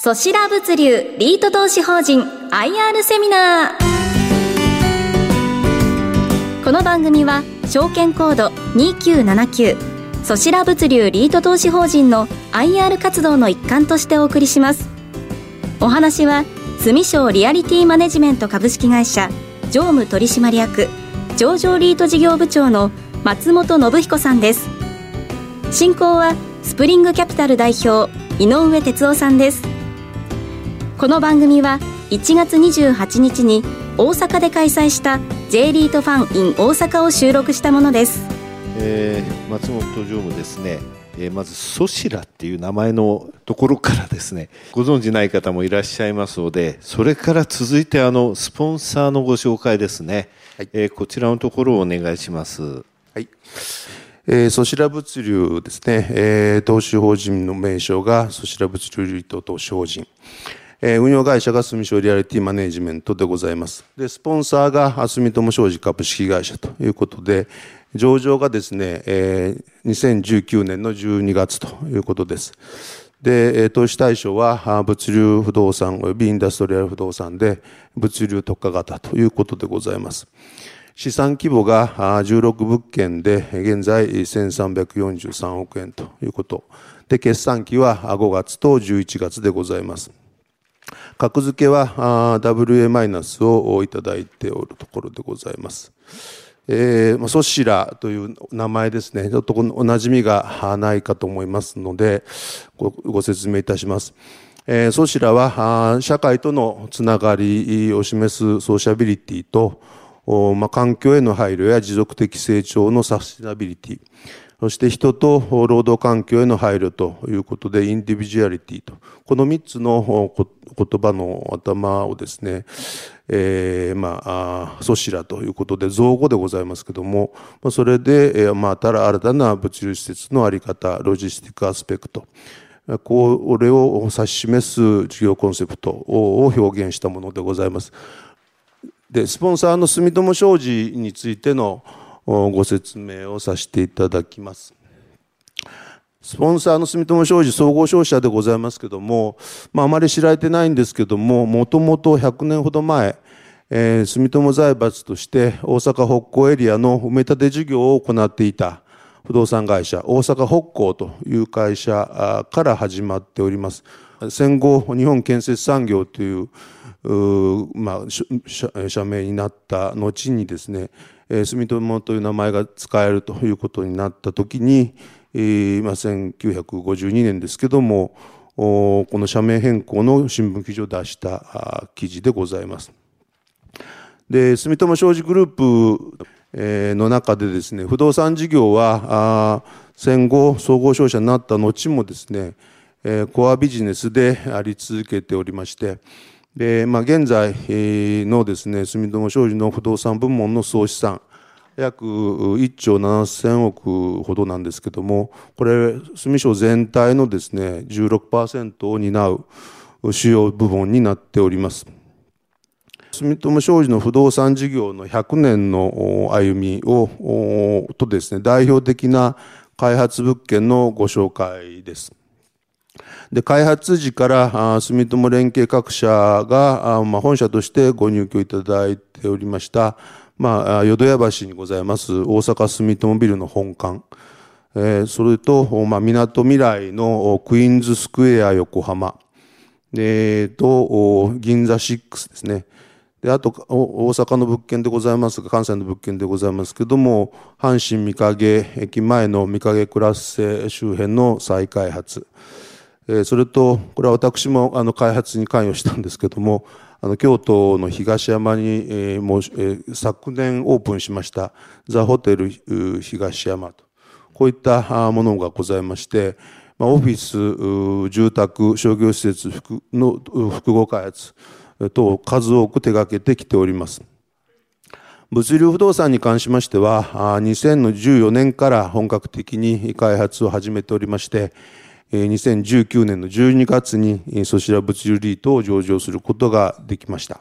ソシラ物流リート投資法人 IR セミナー。この番組は証券コード2979ソシラ物流リート投資法人の IR 活動の一環としてお送りします。お話は住商リアリティマネジメント株式会社常務取締役上場リート事業部長の松本信彦さんです。進行はスプリングキャピタル代表井上哲夫さんです。この番組は1月28日に大阪で開催した J リートファン in 大阪を収録したものです、えー、松本常務ですね。えまずソシラっていう名前のところからですね。ご存じない方もいらっしゃいますのでそれから続いてあのスポンサーのご紹介ですね、はい、えー、こちらのところをお願いします。はい。えー、ソシラ物流ですね、えー、投資法人の名称がソシラ物流リート投資法人、えー、運用会社が住商リアリティマネジメントでございます。で、スポンサーが住友商事株式会社ということで、上場がですね、えー、2019年の12月ということです。で、投資対象は物流不動産及びインダストリアル不動産で物流特化型ということでございます。資産規模が16物件で現在1343億円ということ。で、決算期は5月と11月でございます。格付けは WA マイナスをいただいておるところでございます。えー、ソシラという名前ですね、ちょっとお馴染みがないかと思いますので、ご説明いたします。えー、 SOSiLA は社会とのつながりを示す sociability と、まあ、環境への配慮や持続的成長の sustainability、そして人と労働環境への配慮ということで、 individuality と、この3つの言葉の頭をですね、えー、まあ、 SOSiLA ということで、造語でございますけども、それで、まあ、たら新たな物流施設のあり方、 logistic aspect、これを指し示す事業コンセプトを表現したものでございます。でスポンサーの住友商事についてのご説明をさせていただきます。スポンサーの住友商事総合商社でございますけども、まあ、あまり知られてないんですけども、もともと100年ほど前、えー、住友財閥として大阪北港エリアの埋め立て事業を行っていた不動産会社、大阪北港という会社から始まっております。戦後、日本建設産業というまあ、社名になった後にですね、えー、住友という名前が使えるということになった時に、えーまあ、1952年ですけどもこの社名変更の新聞記事を出した記事でございます。で住友商事グループの中でですね不動産事業は戦後総合商社になった後もですねコアビジネスであり続けておりましてで、まあ、現在のですね、住友商事の不動産部門の総資産、約1兆7000億ほどなんですけども、これ、住商全体のですね、16%を担う主要部門になっております。住友商事の不動産事業の100年の歩みを、とですね、代表的な開発物件のご紹介です。で、開発時から住友連携各社がまあ、本社としてご入居いただいておりました、まあ、淀屋橋にございます大阪住友ビルの本館、えー、それと、まあ、港未来のクイーンズスクエア横浜、えー、と、銀座6ですね。で、あと、大阪の物件でございますが、関西の物件でございますけども、阪神御影駅前の御影クラスセ周辺の再開発。えそれと、これは私もあの開発に関与したんですけども、あの京都の東山に、えもうえ、昨年オープンしましたザ・ホテル東山と、こういったものがございまして、ま、オフィス、住宅、商業施設の複合開発等数多く手掛けてきております。物流不動産に関しましては、2014年から本格的に開発を始めておりまして、2019年の12月にソシラ物流リートを上場することができました。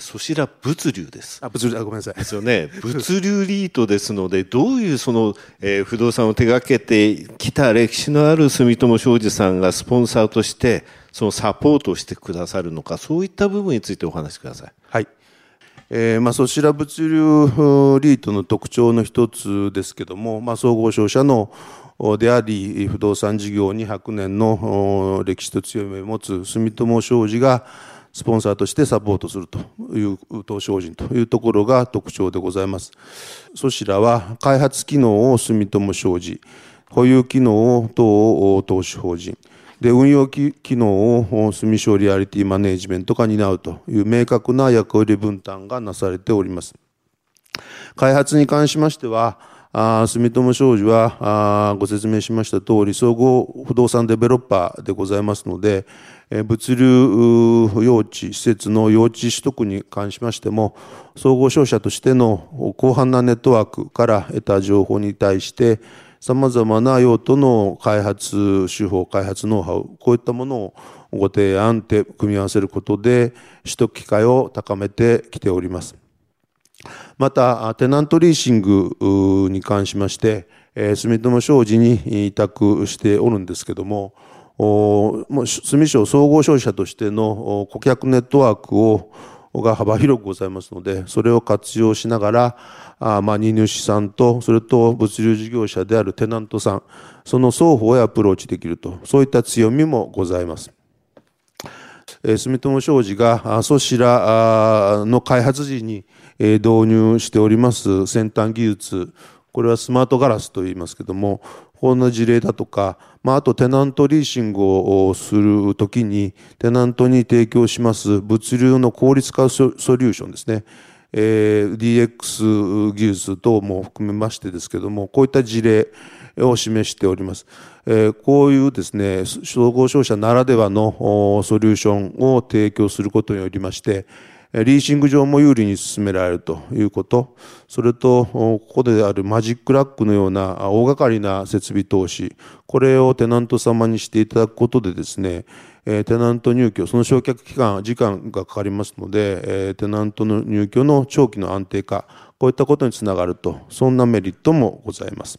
ソシラ物流です。あ、物流、あ、ごめんなさい。ですよね。物流リートですので、どういうその、えー、不動産を手掛けてきた歴史のある住友商事さんがスポンサーとして、そのサポートをしてくださるのか、そういった部分についてお話しください。はい。えーまあ、そちら物流リートの特徴の一つですけども、まあ、総合商社のであり、不動産事業に100年の歴史と強みを持つ住友商事がスポンサーとしてサポートするという投資法人というところが特徴でございます。そちらは開発機能を住友商事、保有機能を当投資法人、で運用機能を住商リアリティマネジメントが担うという明確な役割分担がなされております。開発に関しましては、住友商事はご説明しました通り、総合不動産デベロッパーでございますので、物流用地、施設の用地取得に関しましても、総合商社としての広範なネットワークから得た情報に対して、様々な用途の開発手法、開発ノウハウ、こういったものをご提案て組み合わせることで、取得機会を高めてきております。また、テナントリーシングに関しまして、住友商事に委託しておるんですけども、住商総合商社としての顧客ネットワークをが幅広くございますので、それを活用しながら、あまあ、荷主さんと、それと物流事業者であるテナントさん、その双方へアプローチできると、そういった強みもございます。えー、住友商事が、そちらの開発時に、え導入しております先端技術、これはスマートガラスと言いますけども、こんな事例だとか、まあ、あとテナントリーシングをするときに、テナントに提供します物流の効率化ソリューションですね。えー、DX 技術等も含めましてですけども、こういった事例を示しております。えー、こういうですね、総合商社ならではのソリューションを提供することによりまして、リーシング上も有利に進められるということ、それと、ここであるマジックラックのような大掛かりな設備投資、これをテナント様にしていただくことでですね、テナント入居、その焼却期間、時間がかかりますので、テナントの入居の長期の安定化、こういったことにつながると、そんなメリットもございます。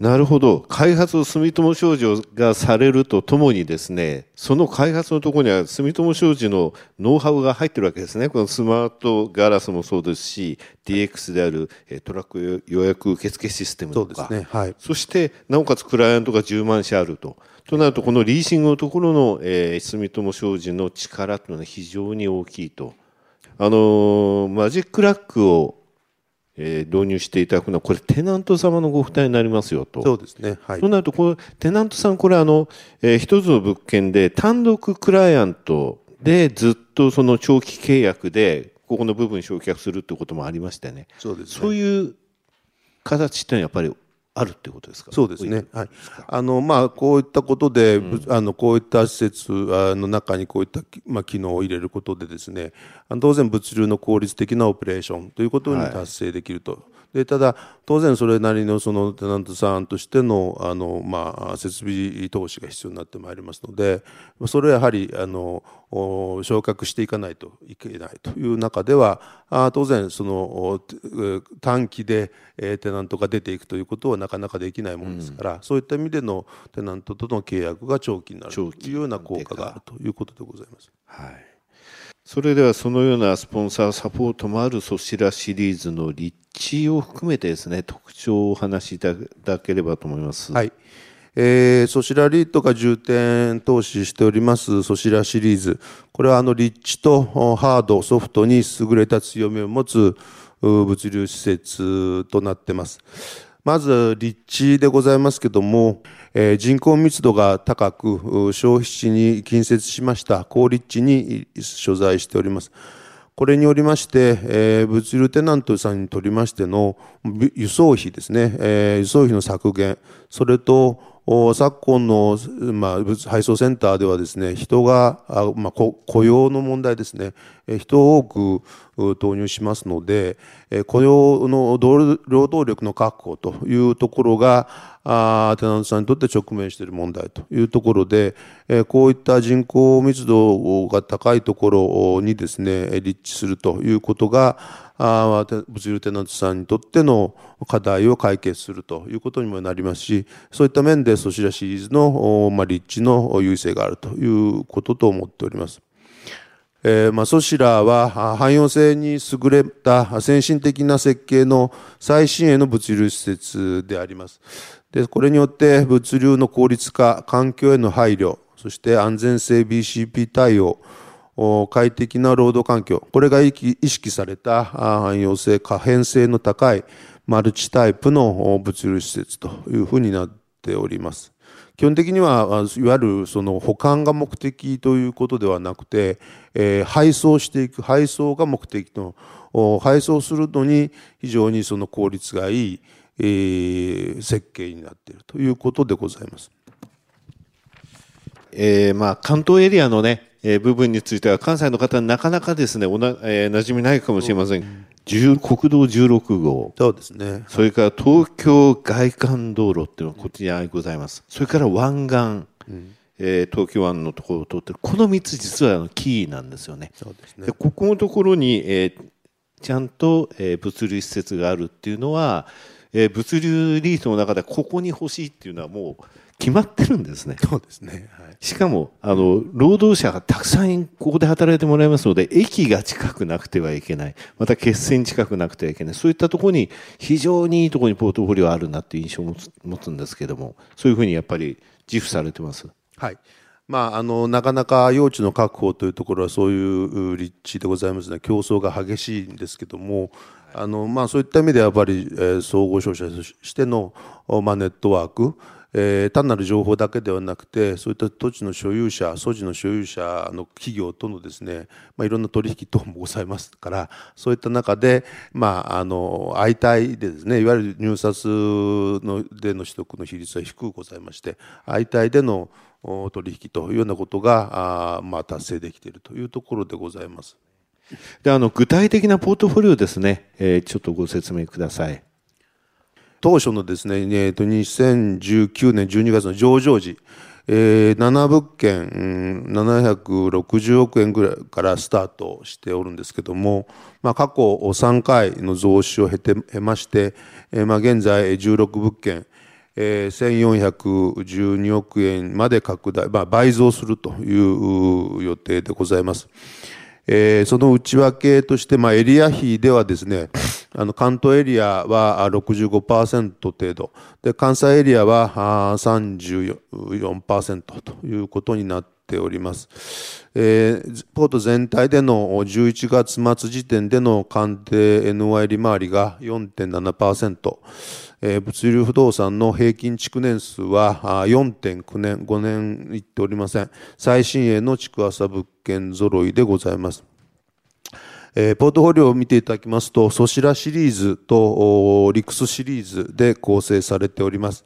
なるほど。開発を住友商事がされるとともにですね、その開発のところには住友商事のノウハウが入ってるわけですね。このスマートガラスもそうですし、DX であるトラック予約受付システムとか。そうですね。はい。そして、なおかつクライアントが10万社あると。となると、このリーシングのところの、えー、住友商事の力というのは非常に大きいと。あのー、マジックラックをえー、導入していただくのは、これ、テナント様のご負担になりますよと。そうですね。はい。となると、これ、テナントさん、これ、あの、えー、一つの物件で、単独クライアントでずっとその長期契約で、ここの部分焼却するってこともありましてね。そうですね。そういう形ってのはやっぱりあるってことですか？そうですね。はい。あの、まあ、こういったことで、うん、あの、こういった施設の中にこういった、まあ、機能を入れることでですね、当然物流の効率的なオペレーションということに達成できると。はいでただ当然それなりのそのテナントさんとしてのあの、まあ、設備投資が必要になってまいりますのでそれはやはりあの昇格していかないといけないという中ではあ当然その短期でテナントが出ていくということはなかなかできないものですから、うん、そういった意味でのテナントとの契約が長期になるというような効果があるということでございます。はいそれではそのようなスポンサーサポートもあるそちらシリーズの立地を含めてですね、特徴をお話しいただければと思います。はい。えー、ソシラリートが重点投資しておりますソシラシリーズ。これはあの立地とハード、ソフトに優れた強みを持つ物流施設となってます。まず立地でございますけども、えー、人口密度が高く、消費地に近接しました高立地に所在しております。これによりまして、えー、物流テナントさんにとりましての輸送費ですね、えー、輸送費の削減、それと昨今の、まあ、配送センターではですね、人が、まあ、雇用の問題ですね、人を多く投入しますので、雇用の労働力の確保というところが、あテナントさんにとって直面している問題というところで、こういった人口密度が高いところにですね、立地するということが、物流テナントさんにとっての課題を解決するということにもなりますし、そういった面でそちらシリーズの、立地の優位性があるということと思っております。えーまあ、ソシラは汎用性に優れた先進的な設計の最新鋭の物流施設であります。でこれによって物流の効率化、環境への配慮、そして安全性 BCP 対応、快適な労働環境、これが意識された汎用性、可変性の高いマルチタイプの物流施設というふうになっております。基本的にはいわゆるその保管が目的ということではなくて、えー、配送していく配送が目的の配送するのに非常にその効率がいい、えー、設計になっているということでございます。えー、まあ関東エリアのね、えー、部分については関西の方なかなかですねおな、えー、馴染みないかもしれません。うん。国道16号。そうですね。それから東京外環道路っていうのがこちらにございます、それから湾岸、うん、えー、東京湾のところを通ってる。この3つ実はキーなんですよね。そうですね。でここのところに、えー、ちゃんと、えー、物流施設があるっていうのは、えー、物流リートの中でここに欲しいっていうのはもう決まってるんですね。そうですね。はい、しかも、あの、労働者がたくさんここで働いてもらいますので、駅が近くなくてはいけない。また決戦近くなくてはいけない。そういったところに非常にいいところにポートフォリオあるなっていう印象を持つんですけども、そういうふうにやっぱり自負されてます。はい。まあ、あのなかなか用地の確保というところはそういう立地でございますので競争が激しいんですけどもあの、まあ、そういった意味ではやっぱり、えー、総合商社としての、まあ、ネットワークえー、単なる情報だけではなくてそういった土地の所有者素地の所有者の企業とのですね、まあ、いろんな取引等もございますからそういった中で、まあ、あの相対でですねいわゆる入札のでの取得の比率は低くございまして相対での取引というようなことがあ、まあ、達成できているというところでございます。であの具体的なポートフォリオですね、えー、ちょっとご説明ください。当初のですね、えー、と2019年12月の上場時、えー、7物件、うん、760億円ぐらいからスタートしておるんですけども、まあ、過去3回の増資を経て経まして、えーまあ、現在16物件、えー、1412億円まで拡大、まあ、倍増するという予定でございます。えー、その内訳として、まあ、エリア比ではですね、あの関東エリアは65%程度。で関西エリアは34%ということになっております、えー、ポート全体での11月末時点での鑑定 NY 利回りが4.7%、物流不動産の平均築年数は4.9年5年いっておりません最新鋭の築浅物件揃いでございますえ、ポートフォリオを見ていただきますと、ソシラシリーズとリクスシリーズで構成されております。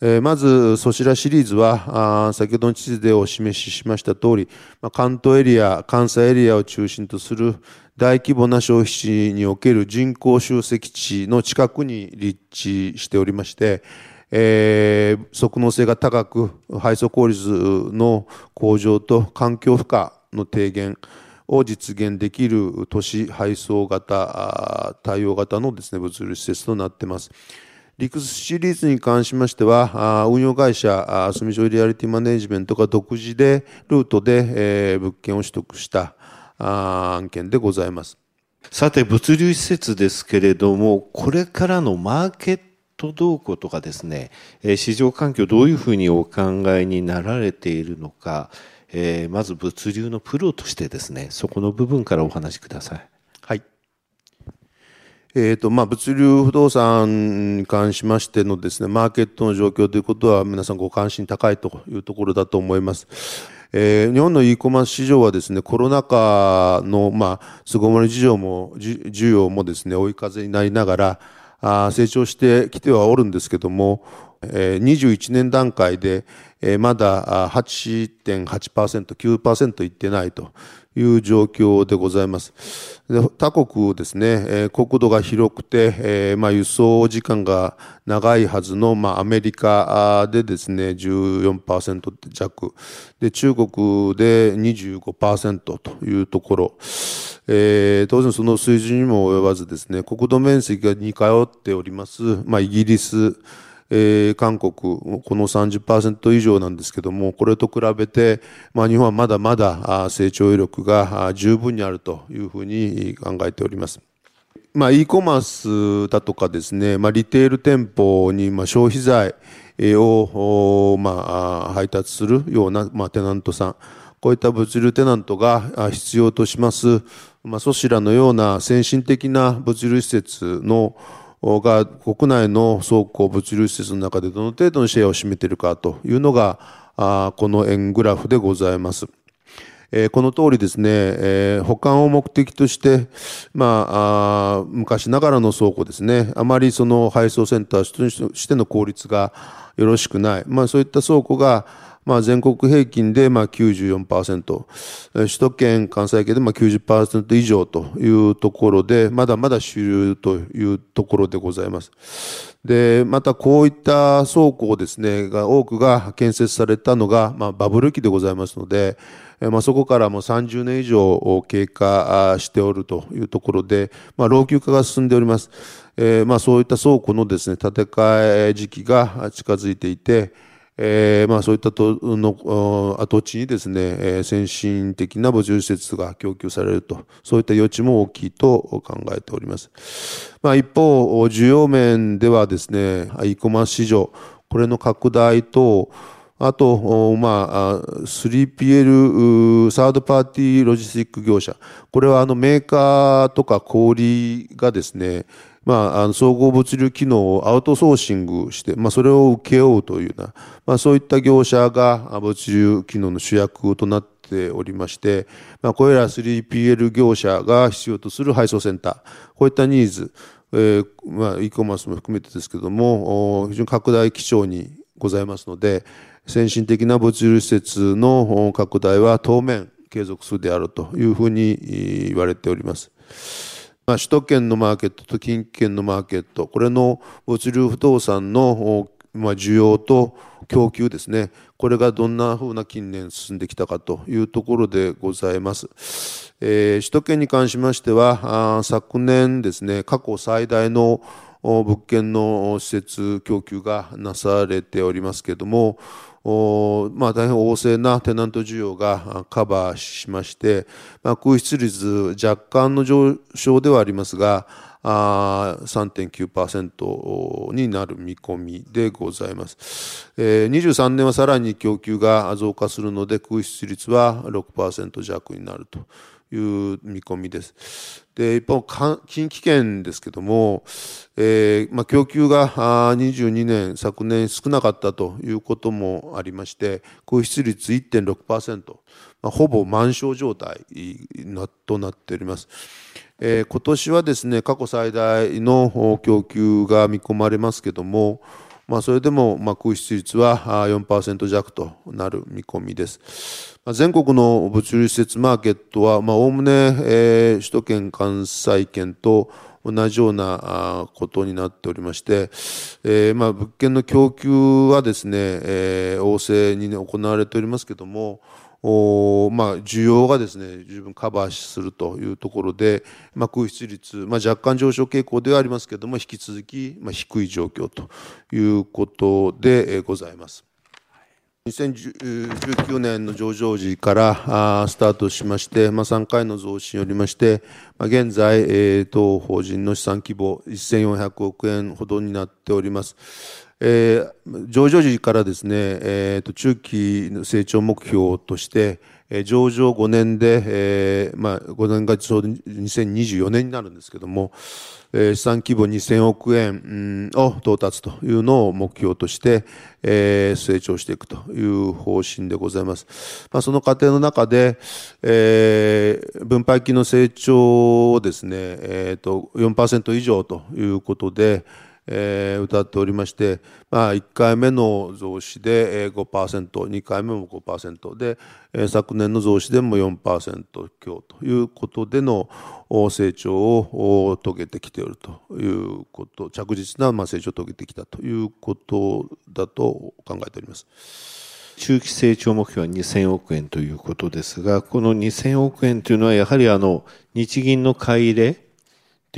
え、まず、ソシラシリーズは、先ほどの地図でお示ししました通り、ま、関東エリア、関西エリアを中心とする大規模な消費地における人口集積地の近くに立地しておりまして、えー、速能性が高く、配送効率の向上と環境負荷の低減、を実現できる都市配送型、対応型のですね、物流施設となっています。リクスシリーズに関しましては、運用会社、住所リアリティマネジメントが独自で、ルートで、物件を取得した案件でございます。さて、物流施設ですけれども、これからのマーケット動向とかですね、市場環境どういうふうにお考えになられているのか、えー、まず物流のプロとしてですねそこの部分からお話しください。はいえーとまあ、物流不動産に関しましてのですねマーケットの状況ということは皆さんご関心高いというところだと思います。えー、日本の e コマース市場はですねコロナ禍の、まあ、巣ごもり事情も需要もですね追い風になりながらあ成長してきてはおるんですけども、21年段階で、まだ8.8%、9%いってないという状況でございます。他国ですね、国土が広くて、まあ、輸送時間が長いはずの、まあ、アメリカでですね、14%弱、で中国で25%というところ、えー、当然その水準にも及ばずですね、国土面積が似通っております、まあ、イギリス、えー、韓国、この30%以上なんですけども、これと比べて、まあ、日本はまだまだ成長力が十分にあるというふうに考えております。まあ、e コマースだとかですね、まあ、リテール店舗に、まあ、消費財を、まあ、配達するような、まあ、テナントさん、こういった物流テナントが必要とします、まあ、ソシラのような先進的な物流施設のが国内の倉庫物流施設の中でどの程度のシェアを占めているかというのがこの円グラフでございます。この通りですね、え保管を目的として、まあ、昔ながらの倉庫ですね、あまりその配送センターとしての効率がよろしくない、まあ、そういった倉庫が、まあ、全国平均でまあ94%、首都圏、関西圏でまあ90%以上というところで、まだまだ主流というところでございます。で、またこういった倉庫ですね、が多くが建設されたのが、まあ、バブル期でございますので、まあ、そこからもう30年以上経過しておるというところで、まあ、老朽化が進んでおります。えー、まあそういった倉庫のですね、建て替え時期が近づいていて、えー、まあそういったとの跡地にですね、えー、先進的な物流施設が供給されると、そういった余地も大きいと考えております。まあ一方、需要面ではですね、e コマ市場、これの拡大と、あと、まあ、3PL、サードパーティーロジスティック業者。これはあのメーカーとか小売がですね、まあ、あの総合物流機能をアウトソーシングして、まあ、それを請け負うというような、まあ、そういった業者が物流機能の主役となっておりまして、まあ、これら 3PL 業者が必要とする配送センター、こういったニーズ、えー、まあ、e コマースも含めてですけども、非常に拡大基調にございますので、先進的な物流施設の拡大は当面継続するであるというふうに言われております。まあ、首都圏のマーケットと近畿圏のマーケット、これの物流不動産の、まあ、需要と供給ですね、これがどんなふうな近年進んできたかというところでございます。えー、首都圏に関しましては、昨年ですね、過去最大の物件の施設供給がなされておりますけれども、まあ、大変旺盛なテナント需要がカバーしまして、まあ、空室率若干の上昇ではありますが、3.9%になる見込みでございます。23年はさらに供給が増加するので空室率は6%弱になるという見込みです。で、一方、近畿圏ですけども、えー、まあ、供給が22年、昨年少なかったということもありまして、空室率1.6%、まあ、ほぼ満床状態となっております。えー、今年はですね、過去最大の供給が見込まれますけども、まあ、それでも、ま、空室率は4%弱となる見込みです。ま、全国の物流施設マーケットは、おおむね、えー、首都圏、関西圏と同じようなことになっておりまして、えー、ま、物件の供給はですね、えー、旺盛に、行われておりますけども、おまあ、需要がですね十分カバーするというところで、まあ、空室率、まあ、若干上昇傾向ではありますけれども引き続き、まあ、低い状況ということでございます。2019年の上場時からスタートしまして、まあ、3回の増資によりまして、まあ、現在、えー、当法人の資産規模1400億円ほどになっております。えー、上場時からですね、えー、と中期の成長目標として、えー、上場5年で、えーまあ、5年がちょうど2024年になるんですけども、えー、資産規模2000億円を到達というのを目標として、えー、成長していくという方針でございます。まあ、その過程の中で、えー、分配金の成長をですね、えー、と4%以上ということで、えー、歌っておりまして、まあ、1回目の増資で5%、2回目も5%で、えー、昨年の増資でも4%強ということでの成長を遂げてきているということ、着実な成長を遂げてきたということだと考えております。中期成長目標は2000億円ということですが、この2000億円というのはやはりあの日銀の買い入れ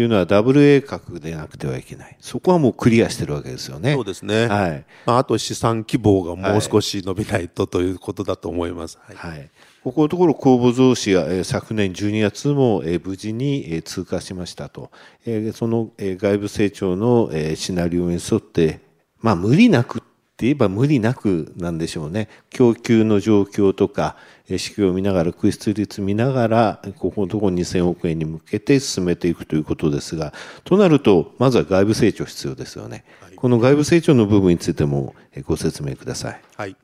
っていうのはダブル A 角でなくてはいけない。そこはもうクリアしてるわけですよね。そうですね。はい。まあ、あと資産規模がもう少し伸びないと、はい、ということだと思います。はい。はい、ここのところ公募増資が、えー、昨年12月も、えー、無事に、えー、通過しましたと。えー、その、えー、外部成長の、えー、シナリオに沿って、まあ無理なくって言えば無理なくなんでしょうね。供給の状況とか、指標を見ながら、空室率見ながら、ここのところ2000億円に向けて進めていくということですが、となると、まずは外部成長必要ですよね。はい、この外部成長の部分についてもご説明ください。はい。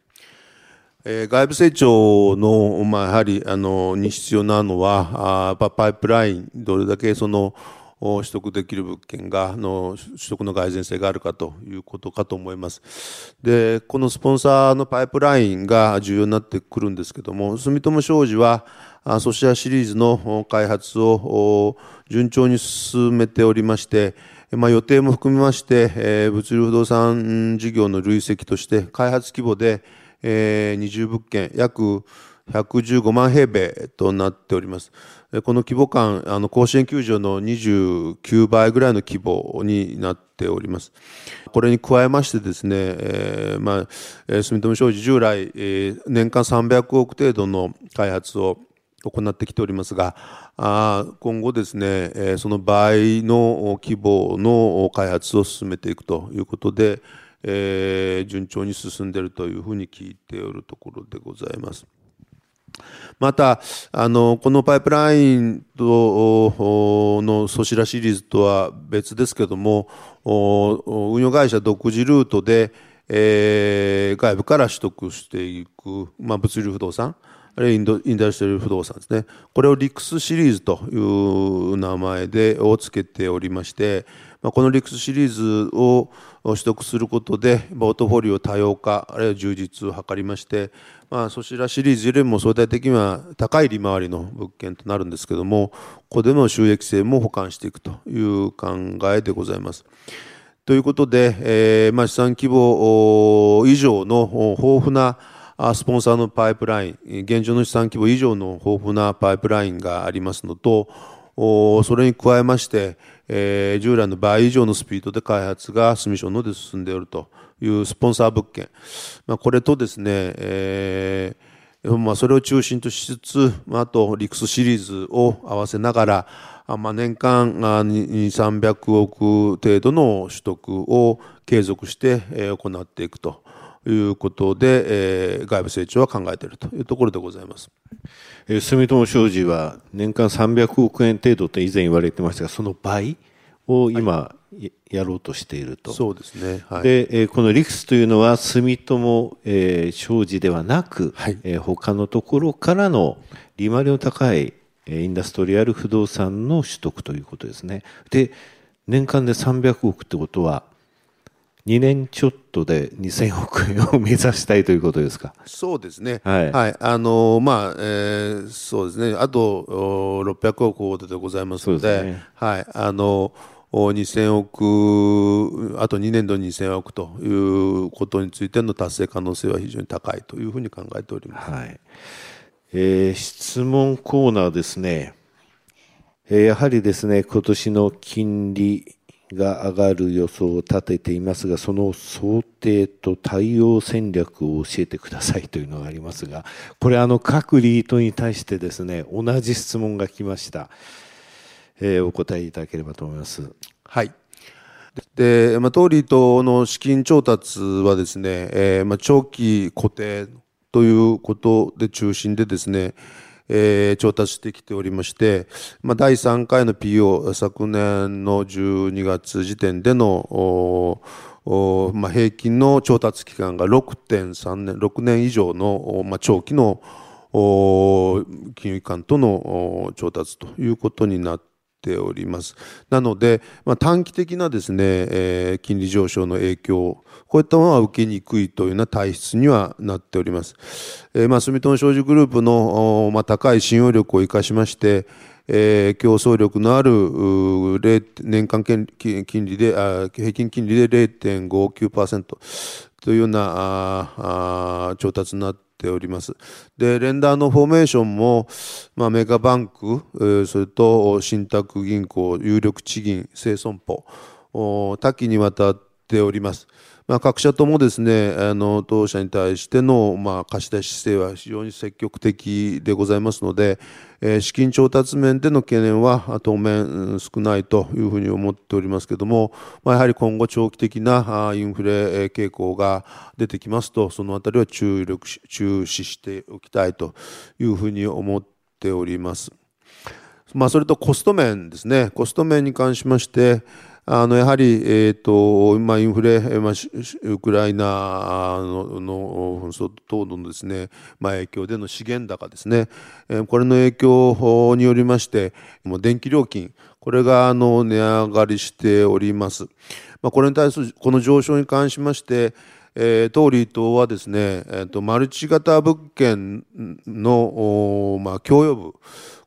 えー、外部成長の、まあ、やはり、あの、に必要なのは、あパイプライン、どれだけその、取得できる物件がの取得の蓋然性があるかということかと思います。で、このスポンサーのパイプラインが重要になってくるんですけども、住友商事は、ソシアシリーズの開発を順調に進めておりまして、まあ、予定も含めまして、物流不動産事業の累積として開発規模で、え、20物件約115万平米となっております。この規模感、あの甲子園球場の29倍ぐらいの規模になっております。これに加えましてですね、えー、まあ、住友商事従来、えー、年間300億程度の開発を行ってきておりますが、あ今後ですね、えー、その倍の規模の開発を進めていくということで、えー、順調に進んでいるというふうに聞いておるところでございます。また、あの、このパイプラインとのソシラシリーズとは別ですけども、運用会社独自ルートで、えー、外部から取得していく、まあ、物流不動産、あるいはインドインダストリー不動産ですね。これをリクスシリーズという名前で、を付けておりまして、ま、このリクスシリーズを取得することで、ポートフォリオ多様化、あるいは充実を図りまして、まあ、そちらシリーズよりも相対的には高い利回りの物件となるんですけども、ここでの収益性も補完していくという考えでございます。ということで、えー、まあ、資産規模以上の豊富なスポンサーのパイプライン、現状の資産規模以上の豊富なパイプラインがありますのと、それに加えまして、従来の倍以上のスピードで開発が住所ので進んでいると。いうスポンサー物件、まあ、これとですね、まあ、それを中心としつつ、あ、あとリクスシリーズを合わせながら、まあ、年間2、300億程度の取得を継続して行っていくということで、えー、外部成長は考えているというところでございます。住友商事は年間300億円程度と以前言われてましたが、その倍を今、はいやろうとしていると。そうですね。はい、で、えー、このリクスというのは住友、えー、商事ではなく、はい、えー、他のところからの利回りの高い、えー、インダストリアル不動産の取得ということですね。で、年間で300億ってことは、2年ちょっとで2000億円を目指したいということですか？そうですね。はい。はい、あのまあ、えー、そうですね。あと600億ほどでございますので、でね、はい。あの2000億、あと2年度2000億ということについての達成可能性は非常に高いというふうに考えております。はいえー、質問コーナーですね、えー、やはりですね、今年の金利が上がる予想を立てていますが、その想定と対応戦略を教えてくださいというのがありますが、これあの各リートに対してですね、同じ質問が来ました。えー、お答えいただければと思います。はい。で、まあ、当リートの資金調達はですね、えー、まあ、長期固定ということで中心でですね、えー、調達してきておりまして、まあ、第3回の PO、昨年の12月時点での、まあ、平均の調達期間が6.3年、6年以上の、まあ、長期の金融機関との調達ということになってております。なので、まあ、短期的なですね、えー、金利上昇の影響、こういったものは受けにくいというような体質にはなっております。えー、まあ、住友商事グループの、まあ、高い信用力を生かしまして、えー、競争力のある年間金利であ、平均金利で0.59%というようなああ調達になってております。で、レンダーのフォーメーションも、まあ、メガバンク、えー、それと信託銀行、有力地銀、生存保、多岐にわたっております。まあ、各社ともですね、あの、当社に対しての、まあ、貸し出し姿勢は非常に積極的でございますので、えー、資金調達面での懸念は当面少ないというふうに思っておりますけれども、まあ、やはり今後長期的なインフレ傾向が出てきますと、そのあたりは注力、注視しておきたいというふうに思っております。まあ、それとコスト面ですね。コスト面に関しまして、あのやはり、えーとまあ、インフレ、まあ、ウクライナのの紛争等のですね、まあ、影響での資源高ですね、え、これの影響によりまして、もう電気料金、これがあの値上がりしております。まあ、これに対するこの上昇に関しまして、えー、当リートはですね、えーと、マルチ型物件の、まあ、供与部、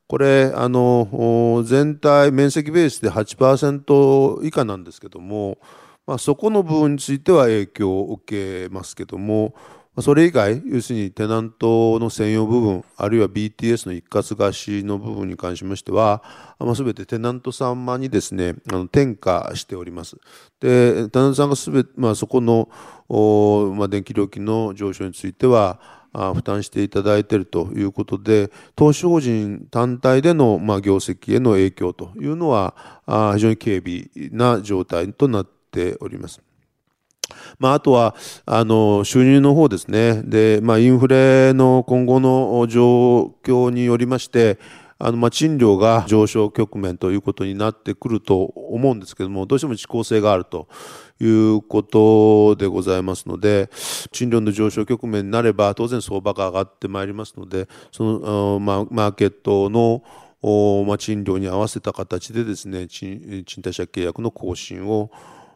これ、あの、全体面積ベースで8%以下なんですけども、まあ、そこの部分については影響を受けますけども、それ以外、要するにテナントの専用部分、あるいは BTS の一括貸しの部分に関しましては、まあ、全てテナント様にですね、あの転嫁しております。で、テナントさんがすべて、まあ、そこの、まあ、電気料金の上昇については、負担していただいているということで、投資法人単体でのまあ業績への影響というのは、非常に軽微な状態となっております。まあ、あとは、あの、収入の方ですね。で、まあ、インフレの今後の状況によりまして、あの、ま、賃料が上昇局面ということになってくると思うんですけども、どうしても遅効性があるということでございますので、賃料の上昇局面になれば、当然相場が上がってまいりますので、その、ま、マーケットのまあ、賃料に合わせた形でですね、賃賃貸借契約の更新を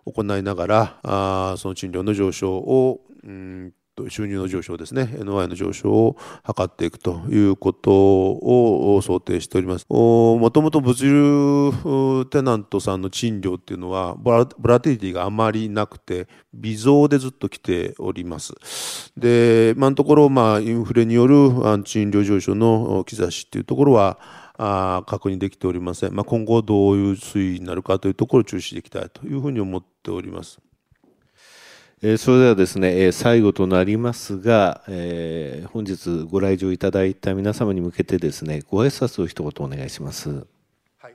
行いながら、あその賃料の上昇を、うん収入の上昇ですね、NOI の上昇を図っていくということを想定しております。もともと物流テナントさんの賃料っていうのは、ブラブラティリティがあまりなくて、微増でずっと来ております。で、今のところ、まあ、インフレによる賃料上昇の兆しっていうところは、あ確認できておりません。まあ、今後どういう推移になるかというところを注視していきたいというふうに思っております。えそれではですね、え最後となりますが、えー、本日ご来場いただいた皆様に向けてですね、ご挨拶を一言お願いします。はい。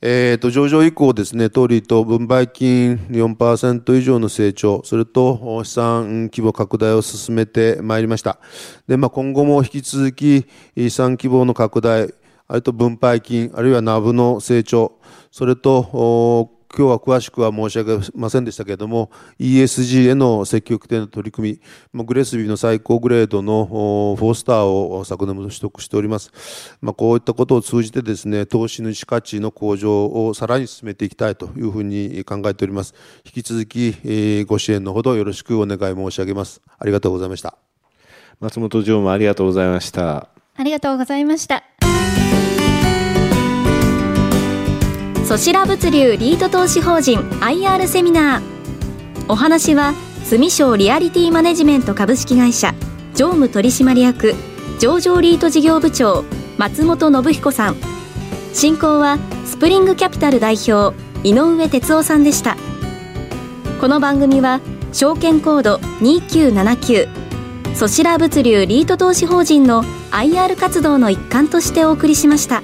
えっ、ー、と、上場以降ですね、当リと分配金4%以上の成長、それと資産規模拡大を進めてまいりました。で、まあ、今後も引き続き資産規模の拡大、あるいは分配金、あるいはナブの成長、それと、今日は詳しくは申し上げませんでしたけれども、ESG への積極的な取り組み、グレスビーの最高グレードの4スターを昨年も取得しております。まあ、こういったことを通じてですね、投資主価値の向上をさらに進めていきたいというふうに考えております。引き続き、ご支援のほどよろしくお願い申し上げます。ありがとうございました。松本常務ありがとうございました。ありがとうございました。ソシラ物流リート投資法人 IR セミナー。お話は住商リアリティマネジメント株式会社常務取締役上場リート事業部長松本信彦さん。進行はスプリングキャピタル代表井上哲夫さんでした。この番組は証券コード2979ソシラ物流リート投資法人の IR 活動の一環としてお送りしました。